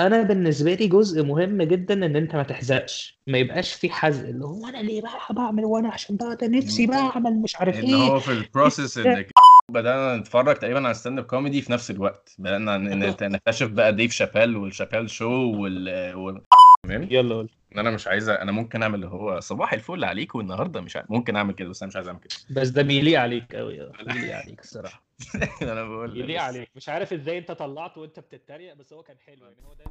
أنا بالنسبة لي جزء مهم جدا ان انت ما تحزقش ما يبقاش في حزق اللي هو أنا ليه بقى بعمل وأنا عشان بقى ده نفسي بقى اعمل مش عارف ان إيه. هو في ال process انك بدأنا نتفرج تقريبا على stand up comedy في نفس الوقت. نت- نكتشف بقى ديف شابيل وال Chappelle's Show وال وال- تمام؟ يلا قول. إن أنا مش عايز أنا ممكن أعمل اللي هو صباح الفل عليكم النهارده مش. ممكن أعمل كده بس أنا مش عايز أعمل كده. بس ده بيليق عليك قوي بيليق عليك الصراحة. أنا بقول يليق عليك. مش عارف إزاي أنت طلعته وأنت بتتريق بس هو كان حلو يعني. هو ده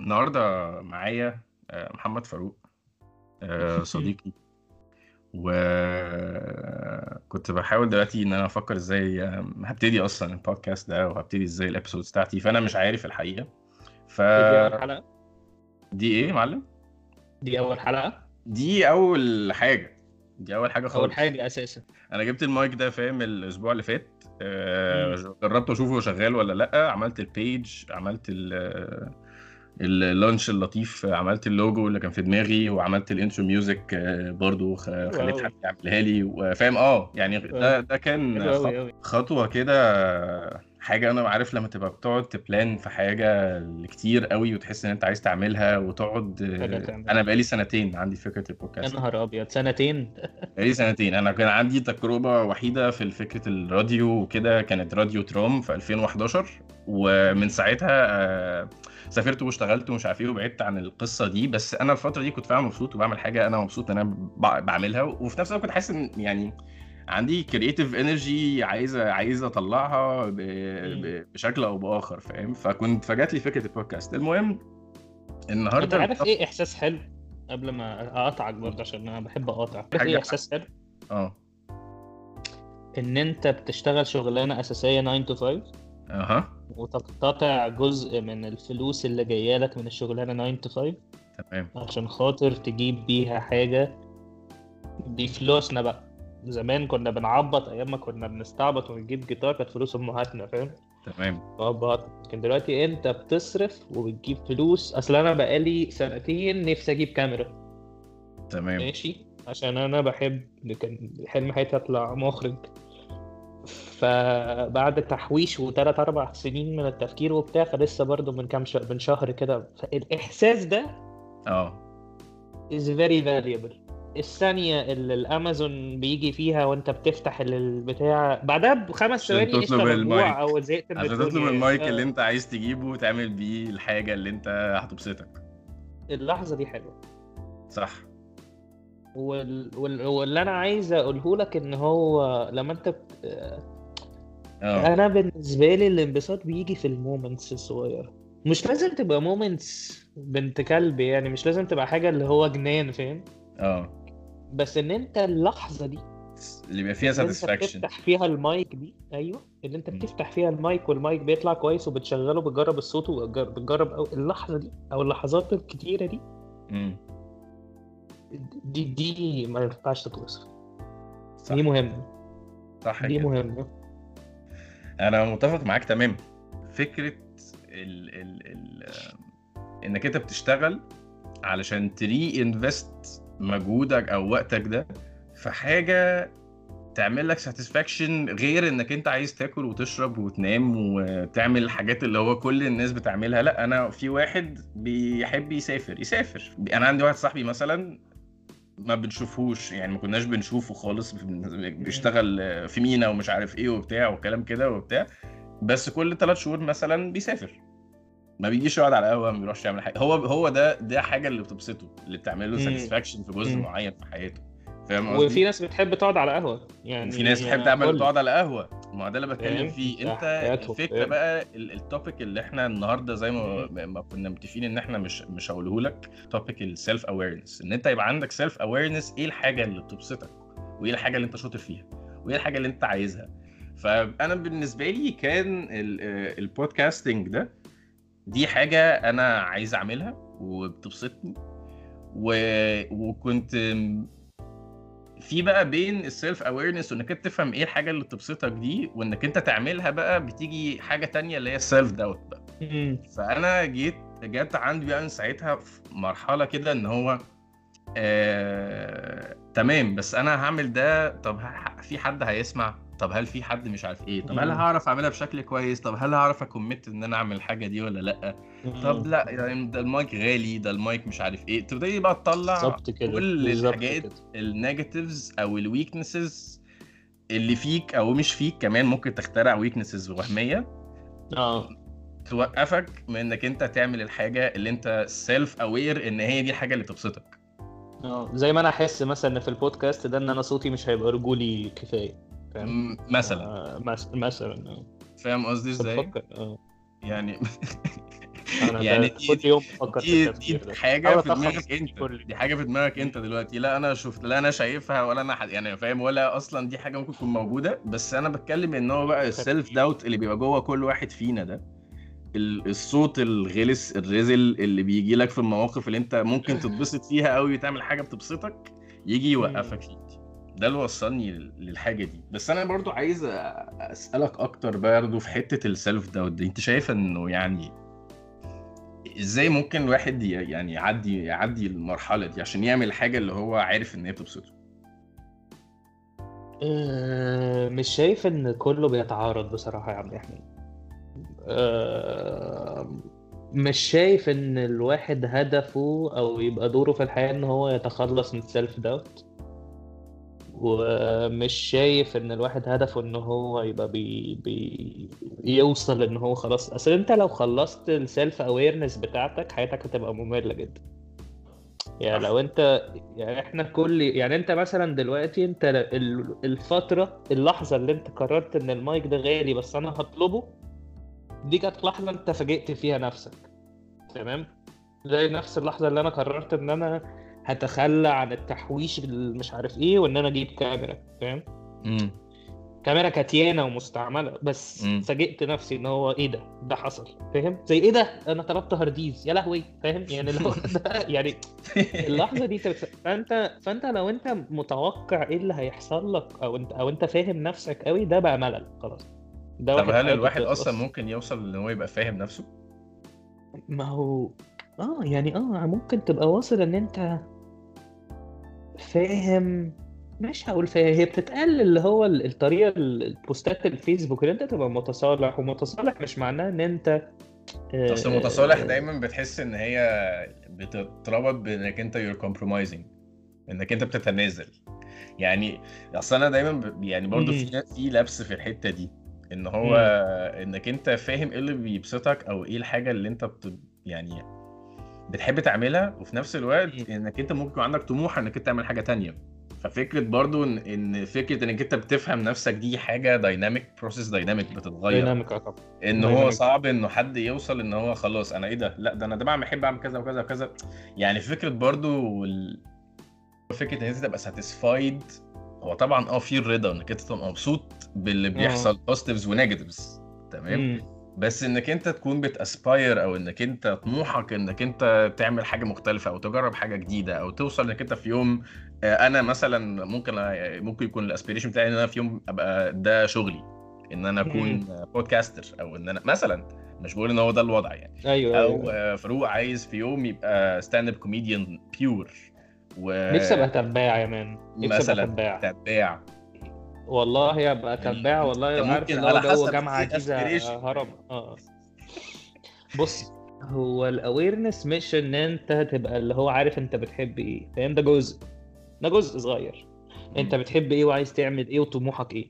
النهارده معايا آه، محمد فاروق آه، صديقي. وكنت بحاول دلوقتي إن أنا أفكر إزاي آه، هبتدي أصلا البودكاست ده وهبتدي إزاي الابيسودز بتاعتي فأنا مش عارف الحقيقة. ف دي اول حلقة؟ دي إيه يا معلم؟ دي أول حلقة؟ دي أول حاجة. دي أول حاجة خالص. اول حاجة أساسا. أنا جبت المايك ده فاهم الأسبوع اللي فات. آه، جربت أشوفه شغال ولا لأ. عملت ال page عملت ال launch اللطيف عملت اللوجو اللي كان في دماغي وعملت ال intro music آه، برضو خ- خليت. حد يعملها لي. وفاهم آه يعني ده ده كان خطوة كده حاجة أنا عارف لما تبقى بتقعد ت plan في حاجة كتير قوي وتحس إن أنت عايز تعملها وتقعد آه،. أنا بقالي سنتين عندي فكرة يا البودكاست نهار أبيض سنتين؟ بقالي سنتين. أنا كان عندي تجربة وحيدة في فكرة الراديو وكده كانت راديو ترام في 2011 ومن ساعتها آه، سافرت واشتغلت ومش عارف إيه وبعدت عن القصة دي. بس أنا الفترة دي كنت فعلا مبسوط وبعمل حاجة أنا مبسوط إن أنا بع- بعملها وفي نفس الوقت كنت حاسس إن يعني عندي creative energy عايز عايز أطلعها ب... ب... بشكل أو بآخر فاهم؟ فكنت فجات لي فكرة البودكاست. المهم أنت النهارده عارف إيه إحساس حلو؟ قبل ما أقاطعك برضه عشان أنا بحب أقاطع. عارف إيه إحساس حلو؟ آه. إن أنت بتشتغل شغلانة أساسية 9 to 5 أها. وتقتطع جزء من الفلوس اللي جاية لك من الشغلانة 9 to 5 تمام. عشان خاطر تجيب بيها حاجة. دي فلوسنا بقى. زمان كنا بنعبط أيام ما كنا بنستعبط ونجيب جيتار كانت فلوس امهاتنا فاهم؟ تمام. لكن دلوقتي أنت بتصرف وبتجيب فلوس. أصل أنا بقالي سنتين نفسي أجيب كاميرا. تمام. ماشي؟ عشان أنا بحب كان حلم حياتي أطلع مخرج. فبعد تحويش وثلاث أربع سنين من التفكير وبتاع فلسه برضو من كام شهر من شهر كده فالإحساس ده آه. is very valuable. الثانية اللي الأمازون بيجي فيها وأنت بتفتح ال- البتاع. بعدها بخمس ثواني المايك. مجوع أو زهقت من عشان. تطلب المايك آه، اللي أنت عايز تجيبه وتعمل بيه الحاجة اللي أنت هتبسطك. اللحظة دي حلوة. صح. وال... وال... واللي أنا عايز أقوله لك إن هو لما أنت بت... آه. أنا بالنسبة لي الانبساط بيجي في ال moments الصغيرة. مش لازم تبقى moments بنت كلب يعني مش لازم تبقى حاجة اللي هو جنان فاهم؟ آه. بس إن أنت اللحظة دي اللي بيبقى فيها satisfaction بتفتح فيها المايك دي أيوه اللي أنت مم. بتفتح فيها ال mic وال mic بيطلع كويس وبتشغله بتجرب الصوت وبتجرب أو اللحظة دي أو اللحظات الكتيرة دي دي دي ما ينفعش تتوصف. دي مهمة. صح دي كده. مهمة. أنا متفق معاك تماما فكرة ال ال ال إنك أنت بتشتغل علشان ت reinvest مجهودك أو وقتك ده في حاجة تعمل لك satisfaction غير إنك أنت عايز تاكل وتشرب وتنام وتعمل الحاجات اللي هو كل الناس بتعملها. لأ أنا في واحد بيحب يسافر يسافر. أنا عندي واحد صاحبي مثلا ما بنشوفهوش يعني ما كناش بنشوفه خالص بيشتغل في مينا ومش عارف إيه وبتاع وكلام كده وبتاع. بس كل ثلاث شهور مثلا بيسافر. ما بيجيش يقعد على قهوه ما بيروحش يعمل حاجة. هو هو ده ده حاجة اللي بتبسطه اللي بتعمل له. satisfaction في جزء مم. معين في حياته. فاهم قصدي؟ وفي ناس بتحب تقعد على قهوه يعني في ناس بتحب تعمل تقعد على قهوه ما ده اللي بتكلم؟ فيه. انت الفكرة؟ بقى ال- ال topic اللي إحنا النهارده زي ما ما كنا متفقين ان إحنا مش مش هقوله لك topic ال self awareness ان انت يبقى عندك self awareness إيه الحاجة اللي بتبسطك؟ وايه الحاجة اللي انت شاطر فيها؟ وايه الحاجة اللي انت عايزها؟ فأنا بالنسبة لي كان ال- آه، ال podcasting ده دي حاجة أنا عايز أعملها وبتبسطني. و... وكنت في بقى بين ال self awareness وإنك أنت تفهم إيه الحاجة اللي بتبسطك دي وإنك أنت تعملها بقى بتيجي حاجة تانية اللي هي ال self doubt بقى. فأنا جيت جت عندي بقى من ساعتها في مرحلة كده إن هو آه... تمام بس أنا هعمل ده طب في حد هيسمع؟ طب هل في حد مش عارف إيه؟ طب هل. هعرف أعملها بشكل كويس؟ طب هل هعرف أ commit إن أنا أعمل الحاجة دي ولا لأ؟ طب لأ يعني ده المايك غالي ده المايك مش عارف إيه. تبتدي بقى تطلع كل الحاجات. ال negatives أو ال weaknesses اللي فيك أو مش فيك كمان ممكن تخترع weaknesses وهميه آه. توقفك من إنك أنت تعمل الحاجة اللي أنت self aware إن هي دي الحاجة اللي تبسطك آه. زي ما أنا أحس مثلا في البودكاست ده إن أنا صوتي مش هيبقى رجولي كفاية. فاهم؟ مثلا. آه مثلا آه. فاهم قصدي إزاي؟ آه. يعني يعني دي- كل يوم بفكر في دي دي ده. حاجة في دماغك أنت. دي حاجة في دماغك أنت دلوقتي. لا أنا شفت لا أنا شايفها ولا أنا حد يعني فاهم ولا أصلا دي حاجة ممكن تكون موجودة. بس أنا بتكلم إن هو بقى السيلف داوت اللي بيبقى جوه كل واحد فينا ده. ال- الصوت الغلس الرزل اللي بيجي لك في المواقف اللي أنت ممكن تتبسط فيها قوي تعمل حاجة بتبسطك يجي يوقفك فيك. ده اللي وصلني لل- للحاجة دي. بس أنا برضو عايز أسألك أكتر برضو في حتة ال self doubt دي. أنت شايف إنه يعني إزاي ممكن الواحد يعني يعدي يعدي المرحلة دي عشان يعمل حاجة اللي هو عارف إن هي بتبسطه مش شايف إن كله بيتعارض بصراحة يا عبد الرحمن آه، مش شايف إن الواحد هدفه أو يبقى دوره في الحياة إن هو يتخلص من ال self doubt ومش شايف إن الواحد هدفه إن هو يبقى يبقى يوصل إن هو خلاص. أصل أنت لو خلصت ال self awareness بتاعتك حياتك هتبقى مملة جدا. يعني لو أنت يعني إحنا كل يعني أنت مثلا دلوقتي أنت ال- الفترة اللحظة اللي أنت قررت إن المايك ده غالي بس أنا هطلبه دي كانت لحظة أنت فاجئت فيها نفسك. تمام؟ زي نفس اللحظة اللي أنا قررت إن أنا هتخلى عن التحويش مش عارف إيه وإن أنا أجيب كاميرا فاهم؟ كاميرا كاتيانة ومستعملة بس مم. فاجئت نفسي إن هو إيه ده؟ ده حصل فاهم؟ زي إيه ده؟ أنا طلبت هارديز يا لهوي فاهم؟ يعني لو ده يعني اللحظة دي. فأنت فأنت لو أنت متوقع إيه اللي هيحصل لك أو أنت أو أنت فاهم نفسك قوي ده بقى ملل خلاص. ده طب هل الواحد. أصلا ممكن يوصل إن هو يبقى فاهم نفسه؟ ما هو آه يعني آه ممكن تبقى واصل إن أنت فاهم مش هقول فاهم هي بتتقال اللي هو ال- الطريقة ال- البوستات الفيسبوك اللي انت تبقى متصالح ومتصالح مش معناه ان انت آه، أصل المتصالح دايما بتحس إن هي بتتربط بإنك أنت you're compromising إنك أنت بتتنازل يعني أصل أنا دايما ب... يعني برضو. في في لبس في الحتة دي إن هو إنك أنت فاهم إيه اللي بيبسطك أو إيه الحاجة اللي أنت بت... يعني بتحب تعملها وفي نفس الوقت. إنك أنت ممكن عندك طموح إنك أنت تعمل حاجة تانية. ففكرة برضو إن إن فكرة إنك أنت بتفهم نفسك دي حاجة dynamic process dynamic بتتغير. dynamic طبعا. إن هو. صعب إنه حد يوصل إن هو خلاص أنا إيه ده؟ لأ ده أنا ده بعمل بحب أعمل كذا وكذا وكذا. يعني فكرة برضو ال... فكرة إن أنت تبقى satisfied هو طبعا آه في الرضا إنك أنت تبقى مبسوط باللي بيحصل positives و negatives تمام. بس إنك أنت تكون بت aspire أو إنك أنت طموحك إنك أنت تعمل حاجة مختلفة أو تجرب حاجة جديدة أو توصل إنك أنت في يوم آه، أنا مثلا ممكن ممكن يكون ال aspiration بتاعي إن أنا في يوم أبقى ده شغلي إن أنا أكون podcaster أو إن أنا مثلا مش بقول إن هو ده الوضع يعني. أيوه أو أيوه. آه، فاروق عايز في يوم يبقى stand up comedian pure و نفسي أبقى تباع يا مان نفسي أبقى تباع. والله ابقى تباع أنت والله عارف على هو جامعة جيزة aspiration. هرم. آه. بص هو ال awareness مش إن إنت تبقى اللي هو عارف إنت بتحب إيه فاهم؟ ده جزء. ده جزء صغير. إنت بتحب إيه وعايز تعمل إيه وطموحك إيه.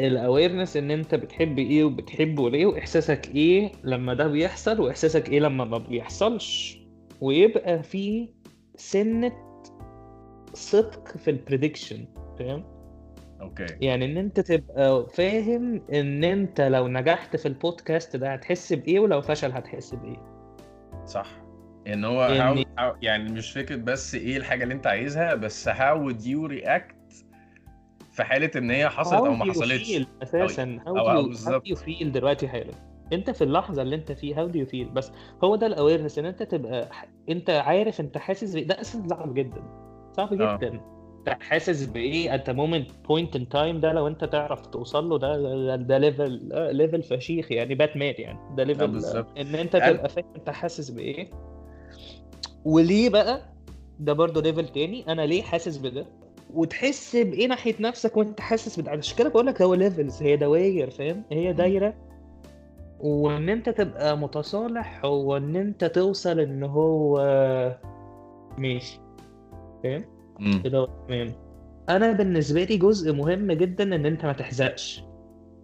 ال awareness إن إنت بتحب إيه وبتحبه ليه وإحساسك إيه لما ده بيحصل وإحساسك إيه لما ما بيحصلش. ويبقى في سنة صدق في ال prediction فاهم؟ okay. يعني إن أنت تبقى فاهم إن أنت لو نجحت في البودكاست ده هتحس بإيه ولو فشل هتحس بإيه. صح. إن هو يعني- how, how يعني مش فكرة بس إيه الحاجة اللي أنت عايزها بس how would you react في حالة إن هي حصلت أو ما حصلتش؟ feel أساسا؟ do you feel دلوقتي حالا؟ أنت في اللحظة اللي أنت فيها how do you feel بس هو ده ال awareness إن أنت تبقى أنت عارف أنت حاسس بإيه. ده أساسا صعب جدا. صعب آه. انت حاسس بإيه at a moment point in time ده لو انت تعرف توصل له؟ ده ده, level level فشيخ يعني باتمان يعني. ده level بالظبط. إن انت تبقى فاهم انت حاسس بإيه. وليه بقى؟ ده برضه level تاني. أنا ليه حاسس بده؟ وتحس بإيه ناحية نفسك وانت حاسس بده؟ عشان كده بقول لك هو levels هي دواير فاهم؟ هي دايرة. وإن انت تبقى متصالح هو إن انت توصل إن هو ماشي فاهم؟ أنا بالنسبة لي جزء مهم جدا إن أنت ما تحزقش.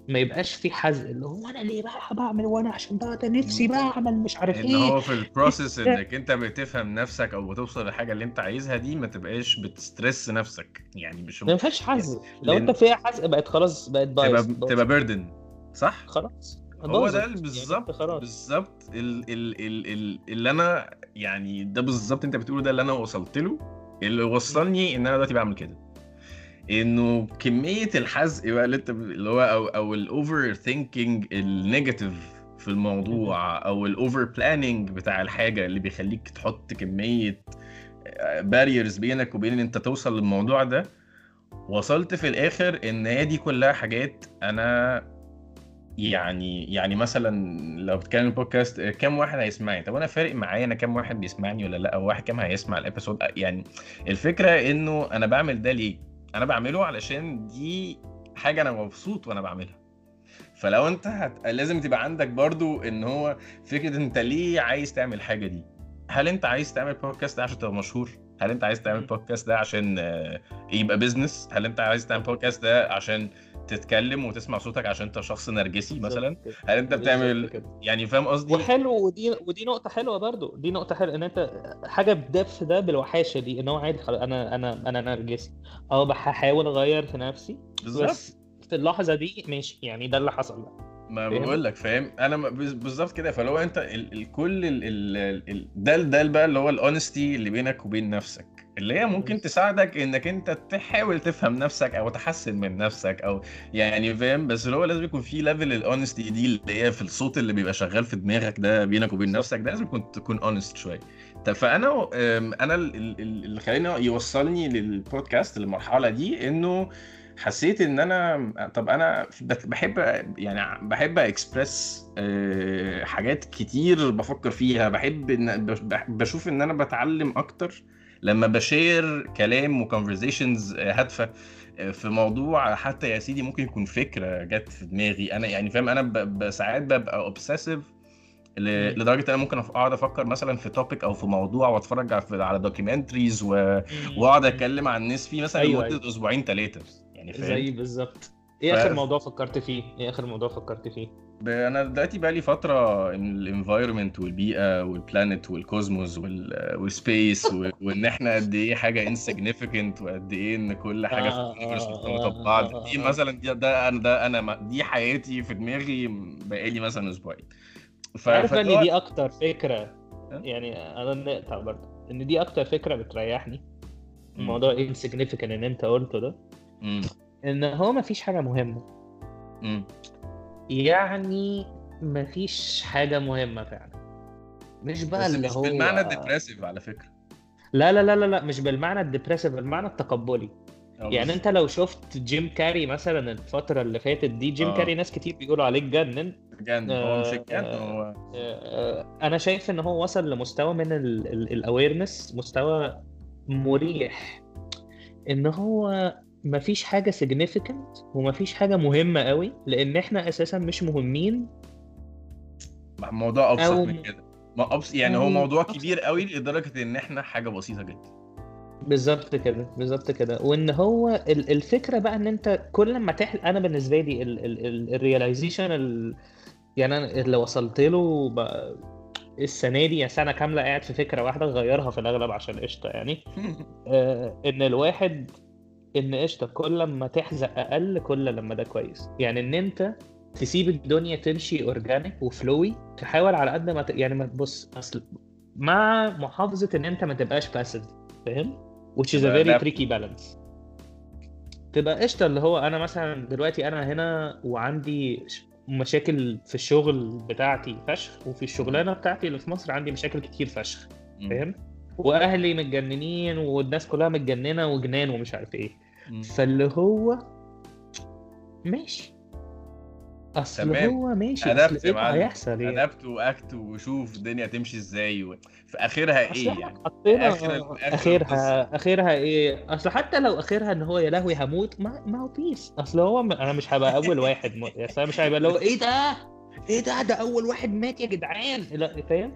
ما يبقاش في حزق اللي هو أنا ليه بقى بعمل وأنا عشان بقى ده نفسي بقى أعمل مش عارف إن إيه. هو في ال process إنك أنت بتفهم نفسك أو بتوصل للحاجة اللي أنت عايزها دي ما تبقاش بت stress نفسك. يعني مش ما ينفعش حزق. لو لأن- انت فيها حزق بقت خلاص بقت تبقى بايظ. تبقى burden صح؟ خلاص. هو ده. يعني بالظبط بالظبط ال ال ال ال اللي أنا يعني ده بالظبط أنت بتقوله ده اللي أنا وصلت له. اللي وصلني إن أنا دلوقتي بعمل كده. إنه كمية الحزق بقى اللي أنت اللي هو أو أو ال over thinking ال negative في الموضوع أو ال over planning بتاع الحاجة اللي بيخليك تحط كمية barriers بينك وبين إن أنت توصل للموضوع ده وصلت في الآخر إن هي دي كلها حاجات أنا يعني يعني مثلا لو بتكلم البودكاست كام واحد هيسمعني؟ طب أنا فارق معايا أنا كام واحد بيسمعني ولا لأ؟ أو واحد كام هيسمع ال episode يعني الفكرة إنه أنا بعمل ده ليه؟ أنا بعمله علشان دي حاجة أنا مبسوط وأنا بعملها. فلو أنت هت... لازم تبقى عندك برضو إن هو فكرة أنت ليه عايز تعمل الحاجة دي؟ هل أنت عايز تعمل بودكاست ده عشان تبقى مشهور؟ هل أنت عايز تعمل. بودكاست ده عشان آه، يبقى بيزنس هل أنت عايز تعمل بودكاست ده عشان تتكلم وتسمع صوتك عشان انت شخص نرجسي مثلا. هل انت بتعمل. يعني فاهم قصدي؟ وحلو ودي ودي نقطة حلوة برضو. دي نقطة حلوة إن أنت حاجة بدبث ده بالوحاشة دي إن هو عادي خلاص أنا أنا أنا نرجسي. أه بحاول أغير في نفسي. بالظبط. بس في اللحظة دي ماشي يعني ده اللي حصل بقى. ما؟ بقول لك فاهم أنا بالظبط كده فلو أنت ال ال كل ال ال ده ده بقى اللي هو ال honesty اللي بينك وبين نفسك اللي هي ممكن. تساعدك إنك أنت تحاول تفهم نفسك أو تحسن من نفسك أو يعني فاهم بس اللي هو لازم يكون في level ال honesty دي اللي هي في الصوت اللي بيبقى شغال في دماغك ده بينك وبين. نفسك ده لازم يكون تكون honest شوية طب فأنا أنا ال- ال- ال- اللي خلاني يوصلني للبودكاست للمرحلة دي إنه حسيت إن أنا طب أنا بحب يعني بحب اكسبرس حاجات كتير بفكر فيها. بحب إن بشوف إن أنا بتعلم أكتر لما ب share كلام و conversations هادفة آه، في موضوع حتى يا سيدي ممكن يكون فكرة جت في دماغي. أنا يعني فاهم أنا ساعات ببقى obsessive. لدرجة أنا ممكن أقعد أفكر مثلا في topic أو في موضوع وأتفرج على- documentaries وأقعد أتكلم عن الناس فيه مثلا أيوة، لمدة أسبوعين ثلاثة يعني فاهم؟ زي بالظبط. إيه ف- آخر موضوع فكرت فيه؟ إيه آخر موضوع فكرت فيه؟ ب- أنا دلوقتي بقى لي فتره ال environment والبيئة وال planet وال cosmos وال- وال space و- وإن إحنا قد إيه حاجة insignificant وقد إيه إن كل حاجة في آه، ال universe آه، مرتبطة آه، ببعض. آه، دي آه. مثلا دي ده أنا ده أنا ما- دي حياتي في دماغي بقالي مثلا أسبوعين. ف- عارف إن دي أكتر فكرة؟ يعني أنا نقطع برضه. إن دي أكتر فكرة بتريحني. موضوع insignificant ان أنت قلته ده. مم. إن هو مفيش حاجة مهمة. مم. يعني مفيش حاجة مهمة فعلا. مش بقى اللي مش هو بالمعنى ال depressive على فكرة. لا لا لا لا لا مش بالمعنى ال depressive بالمعنى التقبلي. يعني أنت لو شفت جيم كاري مثلا الفترة اللي فاتت دي جيم آه. كاري ناس كتير بيقولوا عليه اتجنن بجد هو مش آه، الجد آه، هو آه، أنا شايف إن هو وصل لمستوى من ال awareness مستوى مريح. إن هو مفيش حاجة significant ومفيش حاجة مهمة قوي لأن إحنا أساسا مش مهمين. موضوع أبسط أو- من كده. ما أبس... يعني هو موضوع أبسط. كبير قوي لدرجة إن إحنا حاجة بسيطة جدا. بالظبط كده بالظبط كده. وإن هو ال- الفكرة بقى إن أنت كل ما تحل أنا بالنسبة لي الرياليزيشن ال... يعني أنا اللي وصلت له بقى السنة دي سنة كاملة قاعد في فكرة واحدة غيرها في الأغلب عشان قشطة يعني. آه، إن الواحد إن قشطة كل ما تحزق أقل كل لما ده كويس. يعني إن أنت تسيب الدنيا تمشي organic و flowy تحاول على قد ما ت... يعني ما تبص أصل مع محافظة إن أنت ما تبقاش passive فاهم؟ which is a very tricky balance. تبقى قشطة اللي هو أنا مثلا دلوقتي أنا هنا وعندي مشاكل في الشغل بتاعتي فشخ وفي الشغلانة بتاعتي اللي في مصر عندي مشاكل كتير فشخ. فاهم؟ وأهلي متجننين والناس كلها متجننة وجنان ومش عارف إيه. فاللي هو ماشي. أصل تمام. هو ماشي ادابت اصل يا معلم. هيحصل إيه ادابت وأكت وشوف الدنيا تمشي إزاي و... في آخرها إيه يعني؟ حطينا آخر ال- آخر آخرها آخرها إيه؟ أصل حتى لو آخرها إن هو يا لهوي هموت ما, ما هو بيس أصل هو م... أنا مش هبقى أول واحد م... أصل أنا مش هيبقى هو إيه ده؟ إيه ده؟ ده أول واحد مات يا جدعان. لا فاهم؟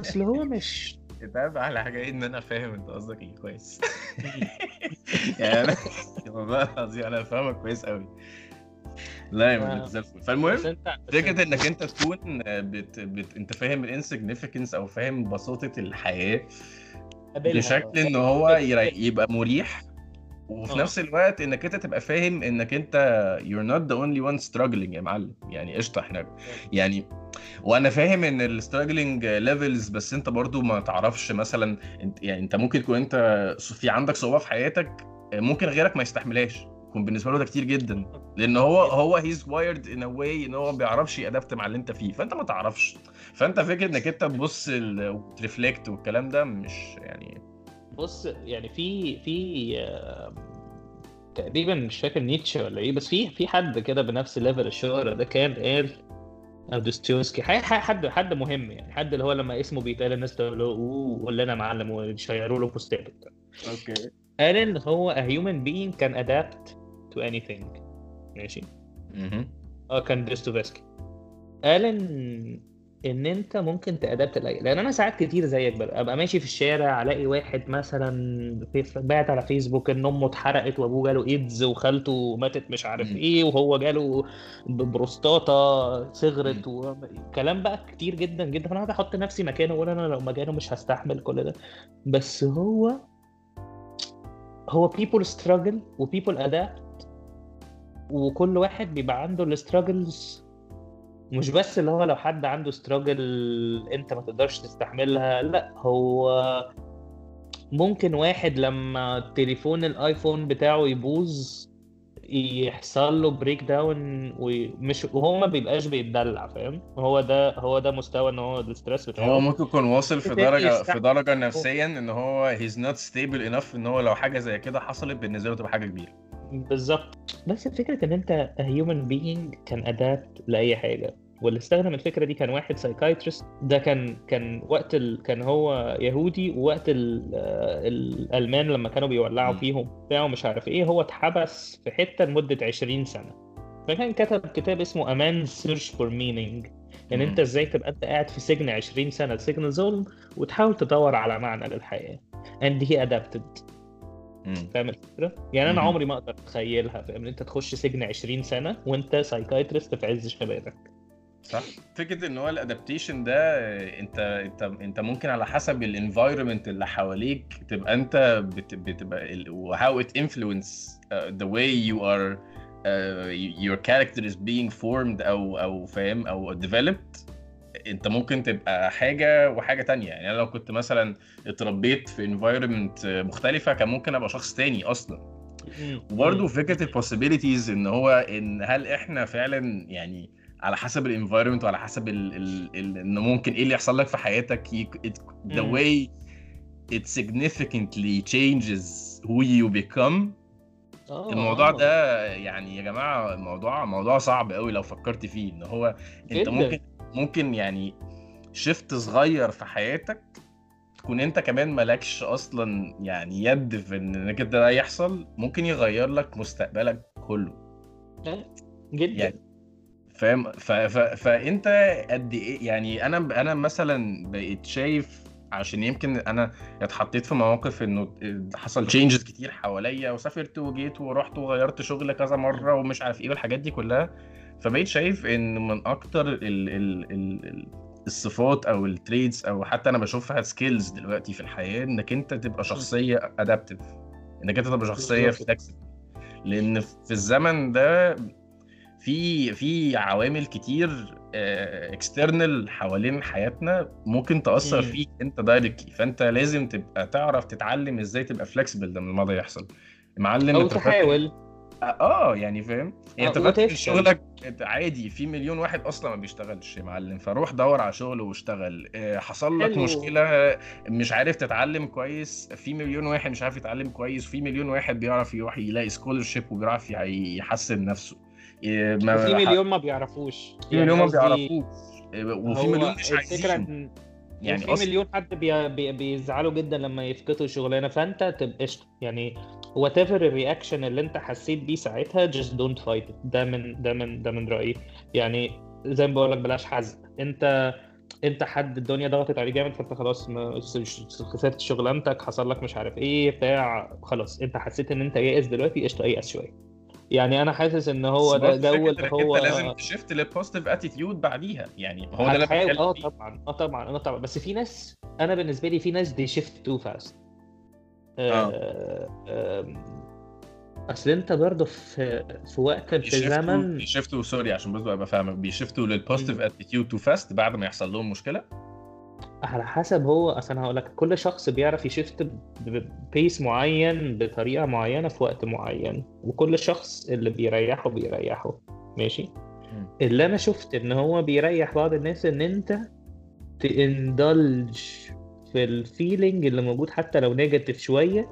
أصل هو مش عارف أحلى حاجة إن أنا فاهم أنت قصدك إيه. كويس. يعني أنا والله العظيم أنا فاهمك كويس قوي لا يا زي الفل. فالمهم فكرة إنك أنت تكون بت... بت... أنت فاهم الانسجنيفيكانس أو فاهم بساطة الحياة. بشكل إن هو يبقى مريح. وفي آه. نفس الوقت إنك أنت تبقى فاهم إنك أنت you're not the only one struggling يا معلم. يعني قشطة إحنا يعني وأنا فاهم إن ال struggling levels بس أنت برضو ما تعرفش مثلا أنت يعني أنت ممكن تكون أنت في عندك صعوبة في حياتك ممكن غيرك ما يستحملهاش. يكون بالنسبة له ده كتير جدا. لأن هو هو he's wired in a way إن هو ما بيعرفش ي adapt مع اللي أنت فيه. فأنت ما تعرفش. فأنت فكرة إنك أنت تبص وت reflect والكلام ده مش يعني بص يعني في في آه، تقريبا مش فاكر نيتشه ولا إيه بس في في حد كده بنفس level الشهرة ده كان قال أو دوستويفسكي حد حد مهم يعني حد اللي هو لما اسمه بيتقال الناس تقول له أوه قول لنا معلم ويشيروا له بوستات وبتاع. okay. قال إن هو a human being can adapt to anything. ماشي؟ آه كان دوستويفسكي. قال إن إن أنت ممكن ت adapt لأي لأن أنا ساعات كتير زيك بقى أبقى ماشي في الشارع ألاقي واحد مثلا باعت على فيسبوك إن أمه اتحرقت وأبوه جاله إيدز وخالته ماتت مش عارف. إيه وهو جاله بروستاتا صغرت وكلام بقى كتير جدا جدا. فأنا قاعد أحط نفسي مكانه وأقول أنا لو مكانه مش هستحمل كل ده. بس هو هو people struggle و people adapt وكل واحد بيبقى عنده ال struggles مش بس اللي هو لو حد عنده struggle انت ما تقدرش تستحملها لا هو ممكن واحد لما تليفون الايفون بتاعه يبوظ يحصل له breakdown ومش وهو ما بيبقاش بيتدلع فاهم؟ هو ده هو ده مستوى إن هو ال stress بتاعه. هو ممكن يكون واصل في درجة في. درجة نفسيا إن هو he's not stable enough إن هو لو حاجة زي كده حصلت بالنسبة له تبقى حاجة كبيرة. بالظبط. بس فكرة إن أنت human being can adapt لأي حاجة. واللي استخدم الفكرة دي كان واحد psychiatrist ده كان كان وقت ال... كان هو يهودي ووقت ال... الألمان لما كانوا بيولعوا. فيهم بتاعه مش عارف إيه هو اتحبس في حتة لمدة 20 سنة فكان كتب كتاب اسمه Man's Search for Meaning إن. أنت إزاي تبقى أنت قاعد في سجن 20 سنة سجن ظلم وتحاول تدور على معنى and he adapted مم. فاهم الفكرة؟ يعني أنا. عمري ما أقدر أتخيلها فاهم أنت تخش سجن 20 سنة وأنت psychiatrist في عز شبابك صح؟ فكرة إن هو ال adaptation ده أنت أنت أنت ممكن على حسب ال environment اللي حواليك تبقى أنت بت- بتبقى و how it influence the way you are your character is being formed أو أو فاهم أو developed. أنت ممكن تبقى حاجة وحاجة تانية. يعني أنا لو كنت مثلا اتربيت في environment مختلفة كان ممكن أبقى شخص تاني أصلا. وبرضه فكرة ال possibilities إن هو إن هل إحنا فعلا يعني على حسب الانفايرمنت وعلى حسب ال ال ال ان ممكن إيه اللي يحصل لك في حياتك. ي- it, the way it significantly changes who you become. آه، الموضوع آه. ده يعني يا جماعة الموضوع موضوع صعب قوي لو فكرت فيه إن هو أنت جداً. ممكن ممكن يعني شفت صغير في حياتك تكون أنت كمان مالكش أصلا يعني يد في إن إنك ده يحصل ممكن يغير لك مستقبلك كله. جدا. يعني فاهم؟ ف... ف... فأنت قد إيه؟ يعني أنا أنا مثلا بقيت شايف عشان يمكن أنا اتحطيت في مواقف إنه حصل changes كتير حواليا وسافرت وجيت ورحت وغيرت شغل كذا مرة ومش عارف إيه والحاجات دي كلها. فبقيت شايف إن من أكتر ال... ال... ال... ال... الصفات أو ال traits أو حتى أنا بشوفها skills دلوقتي في الحياة إنك أنت تبقى شخصية adaptive إنك أنت تبقى شخصية. flexible لأن في الزمن ده في في عوامل كتير external حوالين حياتنا ممكن تأثر. فيك انت directly فانت لازم تبقى تعرف تتعلم إزاي تبقى flexible لما الموضوع يحصل معلم أو تحاول. آه يعني فاهم؟ يعني آه، انت فاكر. شغلك؟ عادي في مليون واحد أصلا ما بيشتغلش يا معلم فروح دور على شغل واشتغل. آه، حصل لك حلو. مشكلة مش عارف تتعلم كويس في مليون واحد مش عارف يتعلم كويس في مليون واحد بيعرف يروح يلاقي scholarship وبيعرف يح- يحسن نفسه. ما وفي مليون ما بيعرفوش. في مليون ما بيعرفوش. إيه، وفي مليون مش عايزين. يعني وفي أصلا مليون حد بي... بي... بيزعلوا جدا لما يفقدوا شغلانة فأنت تبقى قشطة. يعني whatever ال reaction اللي أنت حسيت بيه ساعتها just don't fight it. ده من ده من ده من رأيي. يعني زي ما بقول لك بلاش حزق انت أنت حد الدنيا ضغطت عليه جامد فأنت خلاص خسرت شغلانتك حصل لك مش عارف إيه بتاع خلاص. أنت حسيت إن أنت يائس دلوقتي قشطة يأس شوية. يعني أنا حاسس إن هو ده برضه جو اللي هو أنت لازم تشفت للبوزيتيف اتيتيود بعديها. يعني هو ده اللي آه طبعا. آه طبعا. آه طبعا. بس في ناس أنا بالنسبة لي في ناس they shift too fast أصل أنت برضه في في وقت في زمن بي shift وا sorry عشان بس ابقى فاهمك بي shift وا لل positive attitude too fast بعد ما يحصل لهم مشكلة؟ على حسب هو أصل أنا هقول لك كل شخص بيعرف ي shift ب pace معين بطريقة معينة في وقت معين وكل شخص اللي بيريحه بيريحه. ماشي. اللي أنا شفت إن هو بيريح بعض الناس إن أنت ت indulge في ال feeling اللي موجود حتى لو negative شوية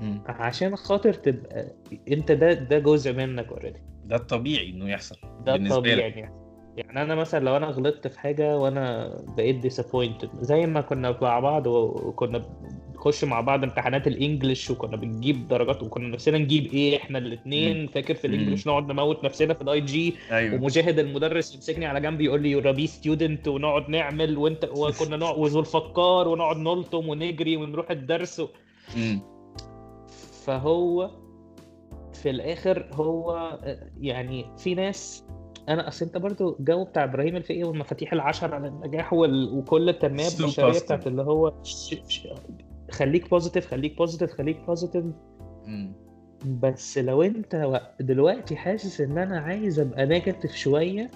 مم. عشان خاطر تبقى أنت ده ده جزء منك already ده الطبيعي إنه يحصل ده الطبيعي لك يعني يعني أنا مثلا لو أنا غلطت في حاجة وأنا بقيت disappointed زي ما كنا مع بعض وكنا بنخش مع بعض امتحانات ال English وكنا بنجيب درجات وكنا نفسنا نجيب إيه إحنا الاثنين فاكر في. ال English نقعد نموت نفسنا في ال IG أيوه. ومجاهد المدرس يمسكني على جنب يقول لي you B student ونقعد نعمل وأنت وكنا نقعد والفكار ونقعد نلطم ونجري ونروح الدرس و... فهو في الآخر هو يعني في ناس أنا اصل انت برضو الجو بتاع إبراهيم الفقي والمفاتيح العشرة للنجاح وال... وكل التنمية البشرية. بتاعت اللي هو. خليك positive خليك positive خليك positive. بس لو انت دلوقتي حاسس ان أنا عايز ابقى negative شوية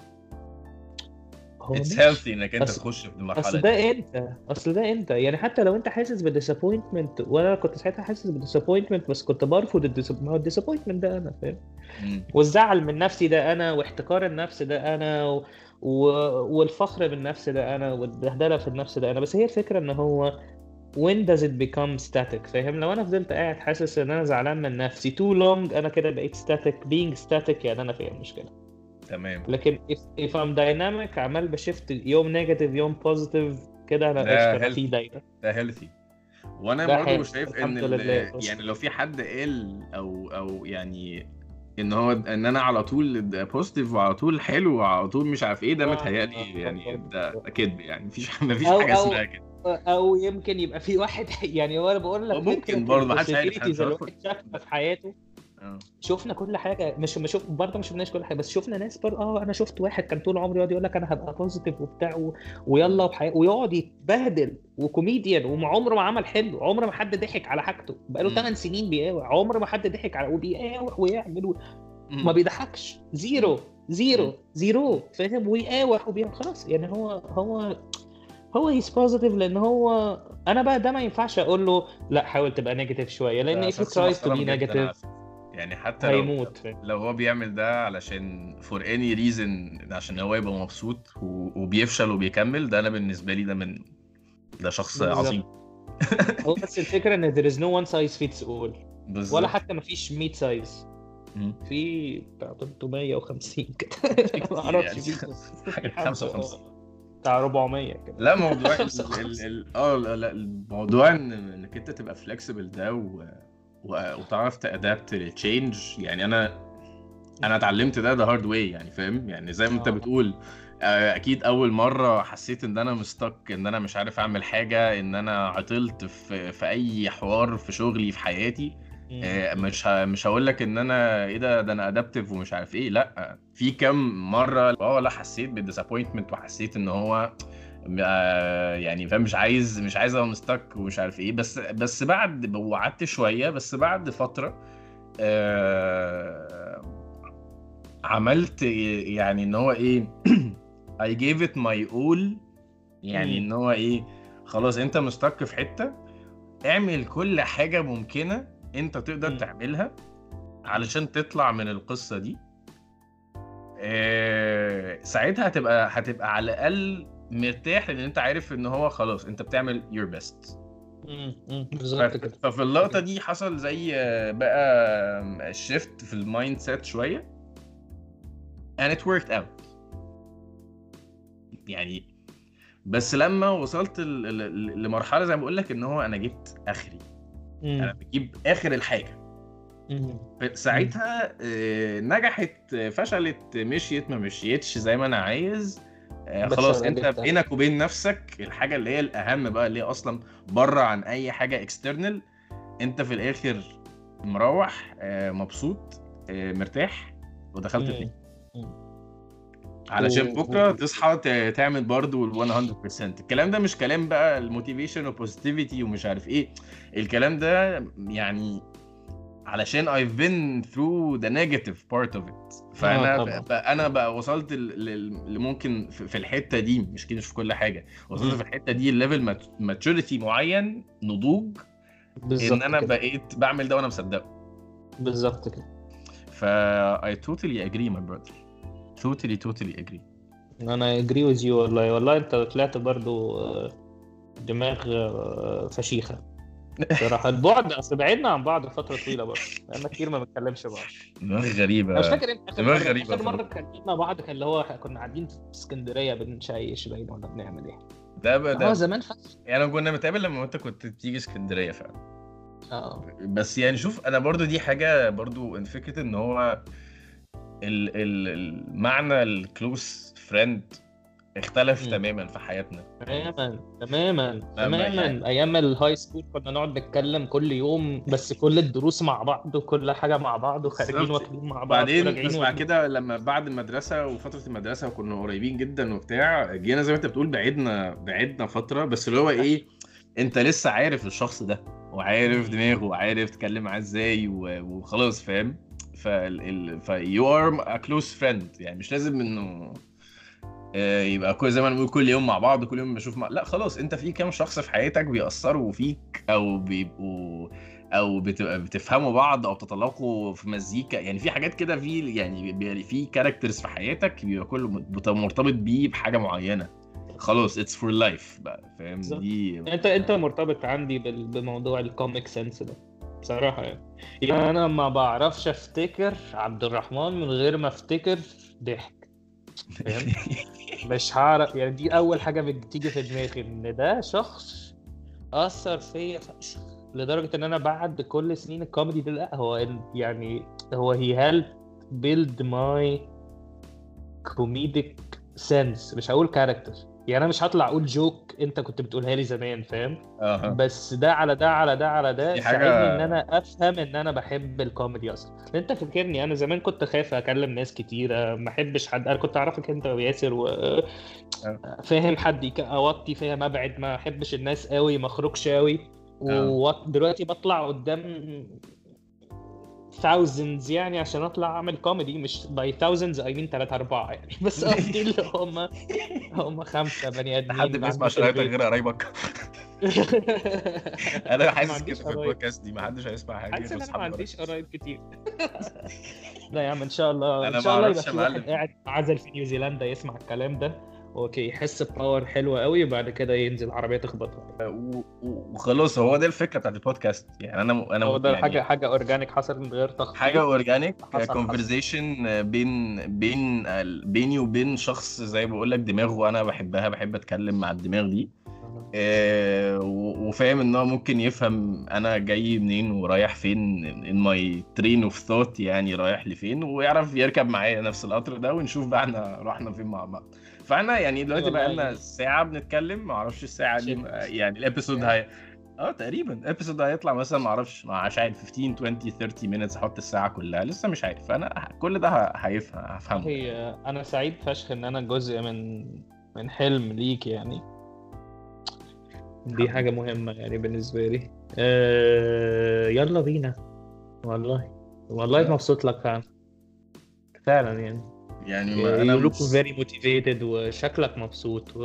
هو it's. healthy إنك انت تخش في أصل المرحله دي ده انت أصل ده انت يعني حتى لو انت حاسس ب disappointment وأنا كنت ساعتها حاسس ب disappointment بس كنت برفض ما هو ال disappointment ده أنا فاهم. والزعل من نفسي ده أنا واحتقار النفس ده أنا و... و... والفخر بالنفس ده أنا والبهدلة في النفس ده أنا. بس هي الفكرة إن هو when does it become static فاهم؟ لو أنا فضلت قاعد حاسس إن أنا زعلان من نفسي too long أنا كده بقيت static. being static يعني أنا فيها مشكلة. تمام. لكن if, if I'm dynamic عمال ب shift يوم negative يوم positive كده أنا ده. في دايرة. ده healthy وأنا برضه. شايف إن. يعني لو في حد قال أو أو يعني إن هو إن أنا على طول positive وعلى طول حلو وعلى طول مش عارف إيه ده آه، متهيألي يعني. ده كذب يعني. مفيش مفيش حاجة اسمها كده. أو يمكن يبقى في واحد يعني وأنا بقول لك ممكن برضه، محدش عارف، في حياته. شفنا كل حاجة. مش ما شوف برضه ما شفناش كل حاجة بس شفنا ناس برضه آه أنا شفت واحد كان طول عمره يقعد يقول لك أنا هبقى positive وبتاع و... ويلا وحي... ويقعد يتبهدل وكوميديان وعمره ما عمل حلو عمره ما حد ضحك على حاجته. بقاله مم. 8 سنين بيقاوح عمره ما حد ضحك على وبيقاوح ويعمل و... ما بيضحكش. zero zero. zero فاهم؟ ويقاوح وبيعمل خلاص. يعني هو هو هو he's positive لأن هو أنا بقى ده ما ينفعش أقول له لا حاول تبقى negative شوية. لأن he tries to be جداً. على negative فكرة. يعني حتى لو هيموت. لو هو بيعمل ده علشان for any reason عشان هو يبقى مبسوط وبيفشل وبيكمل ده أنا بالنسبة لي ده من ده شخص. عظيم. هو بس الفكرة إن there is no one size fits all. بالظبط. ولا حتى ما فيش 100 size. في بتاع 350 كده. ما أعرفش يعني. حاجة 55 بتاع 400 كده. لا موضوع ال- 55. ال- ال- آه لا الموضوع إن إنك أنت تبقى flexible ده و... وتعرف ت adapt لل change يعني أنا أنا اتعلمت ده the hard way يعني فاهم؟ يعني زي ما أنت آه. بتقول آه، أكيد أول مرة حسيت إن أنا mistake إن أنا مش عارف أعمل حاجة إن أنا عطلت في في أي حوار في شغلي في حياتي آه، مش ه... مش هقول لك إن أنا إيه ده ده أنا adaptive ومش عارف إيه لأ. في كام مرة آه لا حسيت بال disappointment وحسيت إن هو يعني فاهم مش عايز مش عايز أبقى mistake ومش عارف إيه بس بس بعد وقعدت شوية بس بعد فترة آه، عملت يعني إن هو إيه I gave it my all يعني. إن هو إيه خلاص أنت مستك في حتة اعمل كل حاجة ممكنة أنت تقدر. تعملها علشان تطلع من القصة دي آه، ساعتها هتبقى هتبقى على الأقل مرتاح لأن انت عارف ان هو خلاص انت بتعمل your best. مم، مم، بالظبط كده. ففي اللقطة دي حصل زي آه، بقى shift في ال mindset شوية. and it worked out. يعني بس لما وصلت لمرحلة زي ما بقول لك إن هو أنا جبت آخري. أنا بجيب آخر الحاجة. مم. ساعتها آه، نجحت آه، فشلت مشيت ما مشيتش زي ما أنا عايز. خلاص شغال انت. بينك وبين نفسك الحاجة اللي هي الأهم بقى اللي هي أصلا بره عن أي حاجة external انت في الآخر مروح آه، مبسوط آه، مرتاح ودخلت مم. علشان بكرة تصحى تعمل برضو ال 100% الكلام ده مش كلام بقى ال motivation و positivity ومش عارف إيه الكلام ده يعني علشان I've been through the negative part of it. فأنا آه،. بقى أنا بقى وصلت ل- لممكن في الحتة دي مش كده مش في كل حاجة. وصلت. في الحتة دي ال level maturity معين نضوج بالظبط إن أنا كده. بقيت بعمل ده وأنا مصدقه. بالظبط كده. ف I totally agree my brother. Totally totally agree. أنا اجري وذ يو والله. والله أنت طلعت برضو آه، دماغ آه، فشيخة. صراحة البعد أصل بعدنا عن بعض فترة طويلة برضه. لأن كتير ما بنتكلمش بعض. دماغ غريبة. أنا مش فاكر اخر دماغ مره غريبة آخر مرة. كلمنا بعض كان اللي هو كنا قاعدين في اسكندرية بنشيش باين ولا بنعمل إيه. ده بقى هو ده زمان فشخ يعني كنا بنتقابل لما انت كنت بتيجي اسكندرية فعلا. آه. بس يعني شوف أنا برضو دي حاجة برضو إن فكرة إن هو ال ال المعنى ال close friend اختلف. تماما في حياتنا تماما تماما تماما يعني- أيام ال high school كنا نقعد نتكلم كل يوم بس كل الدروس مع بعض وكل حاجة مع بعض وخارجين. واكلين مع بعض بعدين بعد. كده لما بعد المدرسة وفترة المدرسة وكنا قريبين جدا وبتاع جينا زي ما انت بتقول بعدنا بعدنا فترة بس اللي هو إيه انت لسه عارف الشخص ده وعارف دماغه وعارف تتكلم معاه إزاي وخلاص فاهم فال ال... ف you are a close friend يعني مش لازم إنه يبقى كل زي ما بنقول كل يوم مع بعض كل يوم بشوف مع... لا خلاص أنت في كام شخص في حياتك بيأثروا فيك أو بيبقوا أو بتبقى بتفهموا بعض أو تتلاقوا في مزيكا. يعني في حاجات كده في يعني في كاركترز في حياتك بيبقى كله مرتبط بيه بحاجة معينة. خلاص it's for life بقى فاهم. دي انت أنت مرتبط عندي بموضوع ال comic sense ده بصراحة يعني. يعني أنا ما بعرفش أفتكر عبد الرحمن من غير ما أفتكر ضحك. فاهم مش هعرف يعني دي أول حاجة بتيجي في دماغي إن ده شخص أثر فيا لدرجة إن أنا بعد كل سنين الكوميدي ده لأ هو يعني هو he helped build my comedic sense مش هقول character يعني أنا مش هطلع أقول joke أنت كنت بتقولها لي زمان فاهم؟ آه بس ده على ده على ده على ده حاجة- ساعدني إن أنا أفهم إن أنا بحب الكوميدي أصلا. أنت فاكرني أنا زمان كنت خايف أكلم ناس كتيرة ما أحبش حد أنا كنت أعرفك أنت وياسر و فاهم حد أوطي فاهم أبعد ما أحبش الناس قوي ما أخرجش قوي ودلوقتي بطلع قدام thousands يعني عشان أطلع أعمل كوميدي مش by thousands I mean 3 4 يعني بس قصدي اللي هم هم خمسة بني آدمين حد بيسمع شرايطك. غير قرايبك أنا حاسس كده في. البودكاست دي ما حدش هيسمع حاجة حاسس أنا ما عنديش. قرايب كتير لا يا عم إن شاء الله إن شاء الله يبقى في واحد. قاعد عزل في نيوزيلندا يسمع الكلام ده okay يحس ب power حلوة قوي وبعد كده ينزل عربية تخبطه. و- وخلاص هو ده الفكرة بتاعت البودكاست. يعني أنا أنا هو ده يعني حاجة حاجة organic حصل من غير تخطيط حاجة organic حصل- conversation بين بين بيني وبين شخص زي ما بقول لك دماغه أنا بحبها بحب أتكلم مع الدماغ دي. آه، وفاهم إن هو ممكن يفهم أنا جاي منين ورايح فين in my train of thought يعني رايح لفين ويعرف يركب معايا نفس القطر ده ونشوف بقى إحنا رحنا فين مع بعض. فاحنا يعني دلوقتي. بقى لنا ساعة بنتكلم ما أعرفش الساعة دي. يعني ال episode هي آه تقريبا ال episode هيطلع مثلا ما أعرفش مش عارف 15 20 30 minutes أحط الساعة كلها لسه مش عارف. فأنا كل ده هفهمه. هي أنا سعيد فشخ إن أنا جزء من من حلم ليك يعني. دي حاجة مهمة يعني بالنسبة لي. أه يلا بينا. والله. والله مبسوط لك فعلا. فعلا يعني. يعني ما أنا you look مش- very motivated وشكلك مبسوط و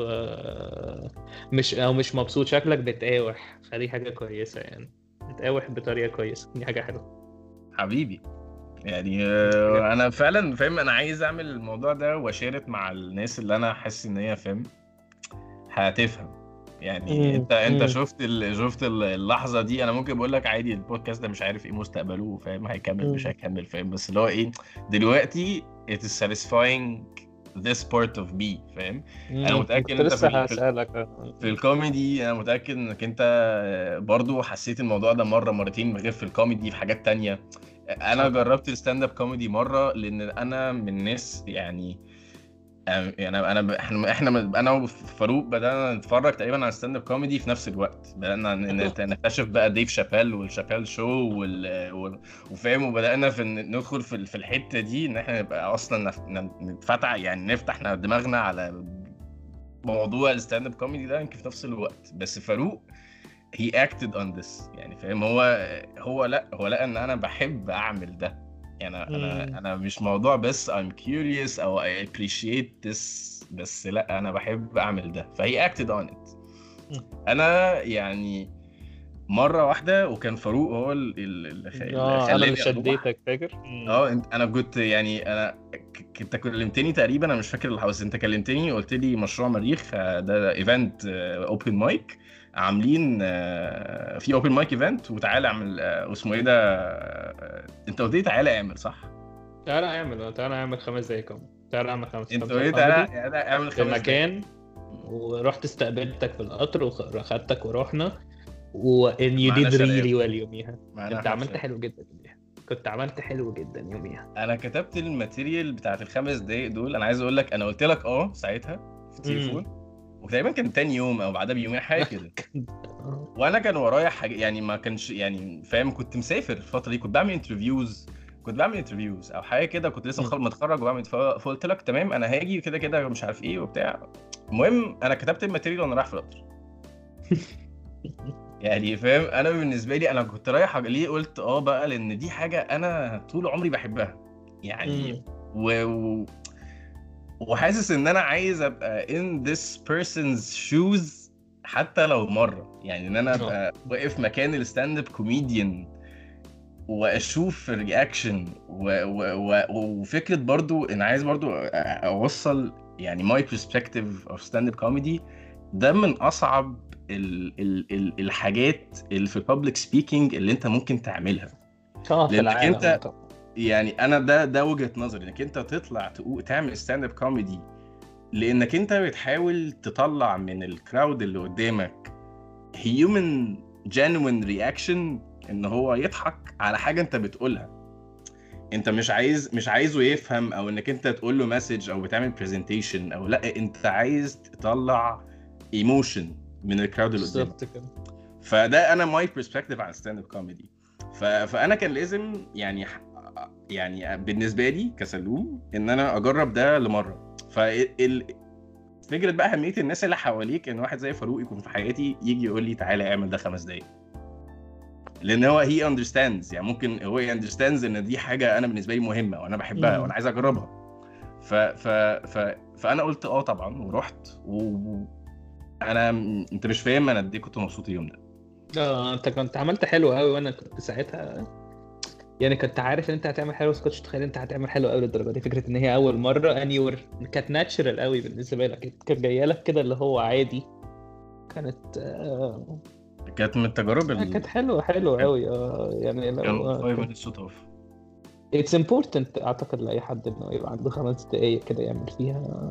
مش أو مش مبسوط شكلك بتقاوح. فدي حاجة كويسة يعني. بتقاوح بطريقة كويسة. دي حاجة حلوة. حبيبي. يعني آه، أنا فعلا فاهم أنا عايز أعمل الموضوع ده واشارك مع الناس اللي أنا حاسس إن هي فاهم هتفهم. يعني مم، أنت أنت مم. شفت ال... شفت ال- اللحظة دي. أنا ممكن بقول لك عادي البودكاست ده مش عارف إيه مستقبله فاهم هيكمل مش مم. هيكمل فاهم. بس اللي هو إيه دلوقتي it is satisfying this part of me فاهم أنا. متأكد أنت في لسه الكوميدي أنا متأكد إنك أنت برضو حسيت الموضوع ده مرة مرتين غير في الكوميدي في حاجات تانية أنا. جربت ال stand up comedy مرة لأن أنا من الناس يعني يعني انا إحنا إحنا أنا وفاروق بدأنا نتفرج تقريبا على stand up comedy في نفس الوقت. بدأنا نكتشف بقى ديف شابيل وال Chappelle's Show وال... وال... وفاهم وبدأنا في ندخل في ال- في الحتة دي إن إحنا نبقى أصلا نتفتح يعني نفتح دماغنا على موضوع ال stand up comedy ده يمكن في نفس الوقت. بس فاروق he acted on this. يعني فاهم هو هو لأ هو لقى إن أنا بحب أعمل ده. يعني أنا. أنا أنا مش موضوع بس I'm curious أو I appreciate this بس لأ أنا بحب أعمل ده ف he acted on it. أنا يعني مرة واحدة وكان فاروق هو ال- ال- اللي أنا خلاني اللي أروح. شديتك فاكر. آه أنا كنت يعني أنا أنت كلمتني تقريبا أنا مش فاكر اللي حصل أنت كلمتني قلت لي مشروع مريخ آه، ده event open mic عاملين آه، في open mic event وتعالى اعمل آه، واسمه إيه ده آه، انت قلت لي تعالى اعمل صح؟ تعالى اعمل تعالى اعمل خمس دقايق تعالى اعمل خمس انت دقايق تعالى اعمل خمس دقايق. مكان ورحت استقبلتك في القطر واخدتك ورحنا و and you معانا did شباب. really well يوميها أحمد عملت. حلو جدا يوميها كنت عملت حلو جدا يوميها أنا كتبت ال material بتاعت الخمس دقايق دول أنا عايز أقول لك أنا قلت لك آه ساعتها في التليفون وتقريبا كان تاني يوم أو بعدها بيومين حاجة كده. وأنا كان ورايا حاجة يعني ما كانش يعني فاهم كنت مسافر الفترة دي كنت بعمل interviews كنت بعمل interviews أو حاجة كده كنت لسه متخرج وبعمل فقلت لك تمام أنا هاجي كده كده مش عارف إيه وبتاع. المهم أنا كتبت ال material وأنا رايح في القطر يعني فاهم أنا بالنسبة لي أنا كنت رايح ليه قلت آه بقى؟ لأن دي حاجة أنا طول عمري بحبها. يعني. و... وحاسس إن أنا عايز أبقى in this person's shoes حتى لو مرة. يعني إن أنا أبقى واقف مكان ال stand up comedian وأشوف ال reaction. وفكرة برضو إن عايز برضو أوصل يعني my perspective of stand up comedy ده من أصعب ال... ال... ال... الحاجات اللي في ال public speaking اللي أنت ممكن تعملها. آه في يعني أنا ده ده وجهة نظري إنك أنت تطلع تقو- تعمل stand up comedy لإنك أنت بتحاول تطلع من ال crowd اللي قدامك human genuine reaction إن هو يضحك على حاجة أنت بتقولها. أنت مش عايز مش عايزه يفهم أو إنك أنت تقول له message أو بتعمل presentation أو لأ أنت عايز تطلع emotion من ال crowd اللي قدامك. بالظبط كده. فده أنا my perspective على stand-up comedy فأنا كان لازم يعني يعني بالنسبة لي كسلوم إن أنا أجرب ده لمرة. فالفكرة بقى أهمية الناس اللي حواليك إن واحد زي فاروق يكون في حياتي يجي يقول لي تعالى اعمل ده خمس دقايق. لأن هو he understands يعني ممكن هو understands إن دي حاجة أنا بالنسبة لي مهمة وأنا بحبها. وأنا عايز أجربها. ف ف ف فأنا قلت آه طبعا ورحت و أنا أنت مش فاهم أنا قد إيه كنت مبسوط اليوم ده. آه أنت كنت عملت حلو قوي وأنا كنت ساعتها يعني كنت عارف إن أنت هتعمل حلو بس كنتش متخيل أنت هتعمل حلو قوي للدرجة دي. فكرة إن هي أول مرة on your كانت natural قوي بالنسبة لك. كانت جاية لك كده اللي هو عادي. كانت آه كانت من التجارب ال- كانت حلوة حلوة قوي آه يعني لو 5 minutes shut off اتس امبورتنت أعتقد لأي حد إنه يبقى عنده خمس دقايق كده يعمل فيها.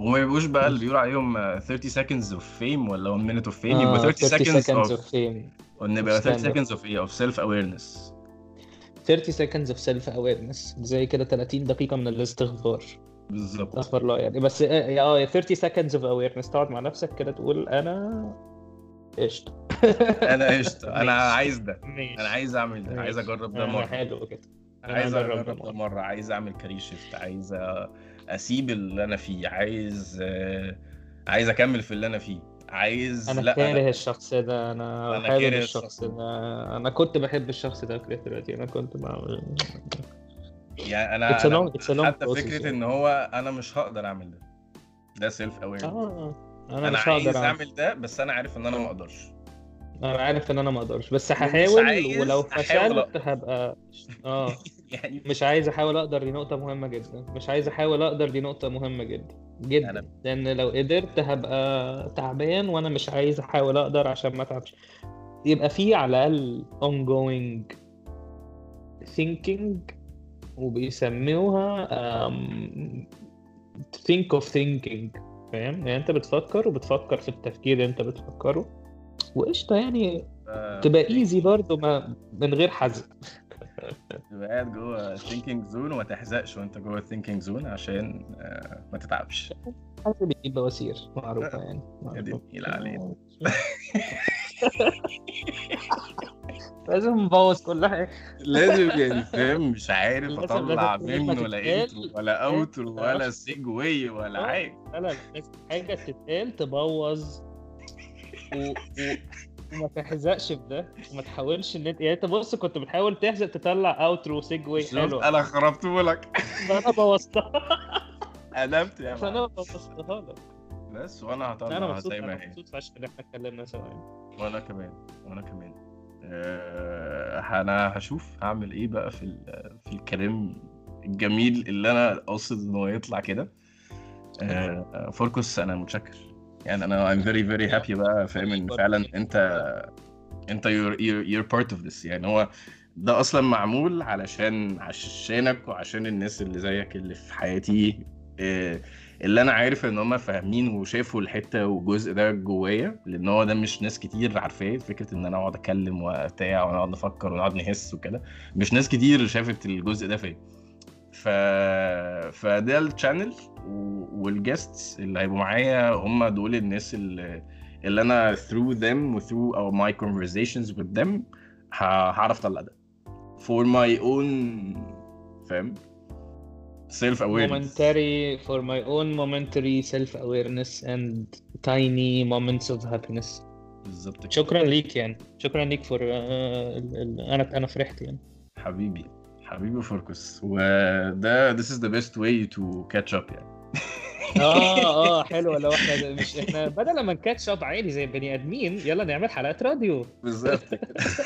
وما يبقوش بقى اللي بيقولوا عليهم آه، 30 seconds of fame ولا 1 minute of fame يبقى آه 30 seconds of of fame. نبقى of 30 stand-up. seconds of إيه؟ of self awareness 30 seconds of self awareness زي كده 30 دقيقة من الاستغفار. بالظبط. استغفر الله يعني. بس آه آه 30 seconds of awareness. تقعد مع نفسك كده تقول أنا قشطة أنا قشطه أنا. عايز ده. أنا عايز أعمل ده. عايز. أجرب ده مرة. حلو كده. أنا عايز أجرب ده. مرة. عايز أعمل كارير شيفت عايز أسيب اللي أنا فيه. عايز آه، عايز أكمل في اللي أنا فيه. عايز أنا لا كاره الشخص ده أنا أنا كاره الشخص ده. أنا كنت بحب الشخص ده كده دلوقتي. أنا كنت بعمل يعني أنا, It's أنا it's حتى فكرة يعني. إن هو أنا مش هقدر أعمل ده. ده self awareness آه أنا, أنا مش عايز هقدر. أعمل ده بس أنا عارف إن أنا ما أقدرش. أنا عارف إن أنا ما أقدرش. بس هحاول ولو فشلت. هبقى آه. يعني مش عايز أحاول أقدر دي نقطة مهمة جدا. مش عايز أحاول أقدر دي نقطة مهمة جدا. جدا. أنا- لأن لو قدرت هبقى تعبان وأنا مش عايز أحاول أقدر عشان ما أتعبش. يبقى في على الأقل ongoing thinking وبيسموها um, think of thinking فاهم؟ يعني أنت بتفكر وبتفكر في التفكير اللي أنت بتفكره. وقشطة يعني تبقى easy برضه ما من غير حزق. تبقى قاعد جوه thinking zone وما تحزقش وانت جوه thinking zone عشان آه، ما تتعبش حازق بيجيب بواسير معروفة يعني يا دي معروفة. النيل علينا لازم نبوظ كل حاجة لازم يعني فاهم مش عارف أطلع منه ولا تتقال. intro ولا outro ولا معرفش. segue ولا آه. حاجة لا لا حاجة تتقال تبوظ. وما تحزقش في ده وما تحاولش إن انت يعني أنت بص كنت بتحاول تحزق تطلع outro segue حلو. أنا خربته لك أنا بوظتها. قلبت يا معلم. أنا بوظتها لك. بس وأنا أنا هطلعها مبسوط زي ما أنا هي. مبسوط فشخ إن إحنا اتكلمنا سوا. وأنا كمان وأنا كمان. آه، أنا هشوف هعمل إيه بقى في في الكلام الجميل اللي أنا قاصد ان هو يطلع كده. آه، فوركوس أنا متشكر. يعني أنا I'm very very happy بقى فاهم؟ إن فعلا أنت أنت you're, you're, you're part of this. يعني هو ده أصلا معمول علشان عشانك وعشان الناس اللي زيك اللي في حياتي آه، اللي أنا عارف إن هم فاهمين وشافوا الحتة والجزء ده جوايا لأن هو ده مش ناس كتير عارفاه فكرة إن أنا أقعد أتكلم وبتاع ونقعد نفكر ونقعد نحس وكده مش ناس كتير شافت الجزء ده فيا. ف فده ال channel وال guests اللي هيبقوا معايا هم دول الناس اللي اللي أنا through them through our my conversations with them هعرف اطلع ده for my own فاهم self awareness momentary for my own momentary self awareness and tiny moments of happiness بالظبط شكرا ليك يعني شكرا ليك for أنا أنا فرحت يعني حبيبي حبيبي of course وده this is the best way to catch up يعني. آه آه حلو لو إحنا مش إحنا بدل ما ن catch up عادي زي البني آدمين يلا نعمل حلقات راديو. بالظبط.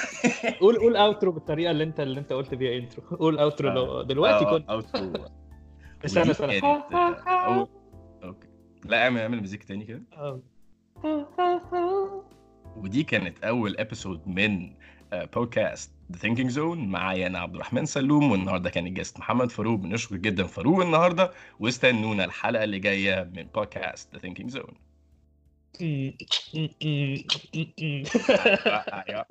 قول قول outro بالطريقة اللي أنت اللي أنت قلت بيها intro قول outro لو دلوقتي آه، كنت. outro. استنى استنى. آه، okay. لا اعمل اعمل music تاني كده. آه. ودي كانت أول episode من بودكاست The Thinking Zone معايا أنا عبد الرحمن سلوم والنهارده كان ال guest محمد فاروق. بنشكر جدا فاروق النهارده واستنونا الحلقة اللي جاية من بودكاست The Thinking Zone أيوه